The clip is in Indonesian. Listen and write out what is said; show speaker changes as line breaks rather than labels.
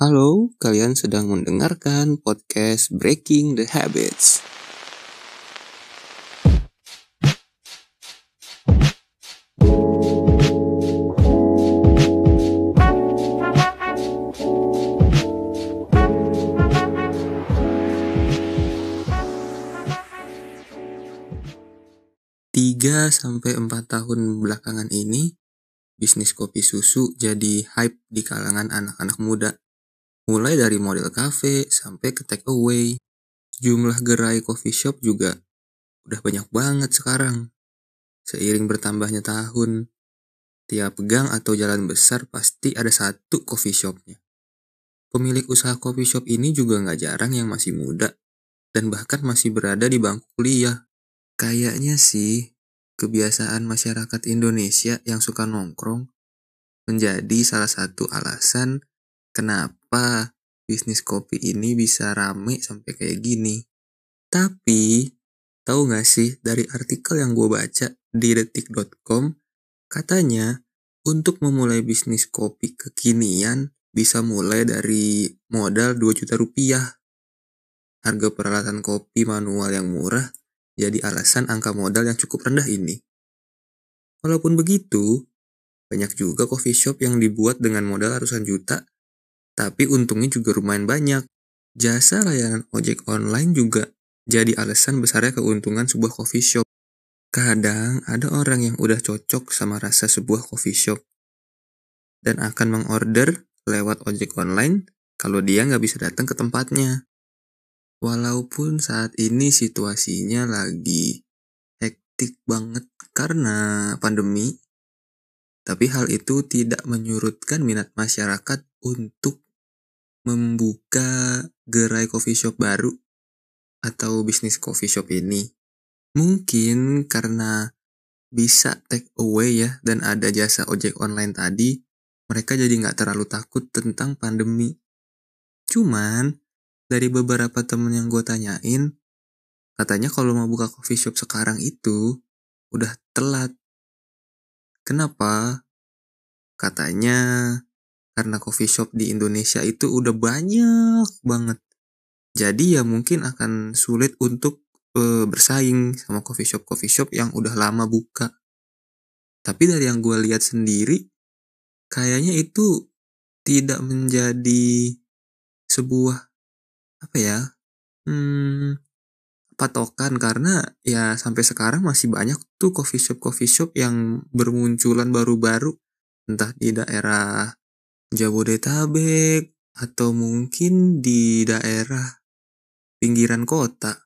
Halo, kalian sedang mendengarkan podcast Breaking the Habits. Tiga sampai empat tahun belakangan ini, bisnis kopi susu jadi hype di kalangan anak-anak muda. Mulai dari model cafe sampai ke take away. Jumlah gerai coffee shop juga udah banyak banget sekarang. Seiring bertambahnya tahun, tiap gang atau jalan besar pasti ada satu coffee shopnya. Pemilik usaha coffee shop ini juga nggak jarang yang masih muda dan bahkan masih berada di bangku kuliah. Kayaknya sih, kebiasaan masyarakat Indonesia yang suka nongkrong menjadi salah satu alasan kenapa bisnis kopi ini bisa rame sampai kayak gini. Tapi, tahu gak sih dari artikel yang gue baca di detik.com, katanya untuk memulai bisnis kopi kekinian bisa mulai dari modal 2 juta rupiah. Harga peralatan kopi manual yang murah jadi alasan angka modal yang cukup rendah ini. Walaupun begitu, banyak juga coffee shop yang dibuat dengan modal ratusan juta, tapi untungnya juga lumayan banyak. Jasa layanan ojek online juga jadi alasan besarnya keuntungan sebuah coffee shop. Kadang ada orang yang udah cocok sama rasa sebuah coffee shop dan akan mengorder lewat ojek online kalau dia nggak bisa datang ke tempatnya. Walaupun saat ini situasinya lagi hektik banget karena pandemi, tapi hal itu tidak menyurutkan minat masyarakat untuk membuka gerai coffee shop baru atau bisnis coffee shop ini. Mungkin karena bisa take away ya dan ada jasa ojek online tadi, mereka jadi nggak terlalu takut tentang pandemi. Cuman, dari beberapa temen yang gue tanyain, katanya kalau mau buka coffee shop sekarang itu udah telat. Kenapa? Katanya karena coffee shop di Indonesia itu udah banyak banget. Jadi ya mungkin akan sulit untuk uh, bersaing sama coffee shop coffee shop yang udah lama buka. Tapi dari yang gue lihat sendiri, kayaknya itu tidak menjadi sebuah apa ya hmm, patokan karena ya sampai sekarang masih banyak tuh coffee shop coffee shop yang bermunculan baru-baru entah di daerah Jabodetabek atau mungkin di daerah pinggiran kota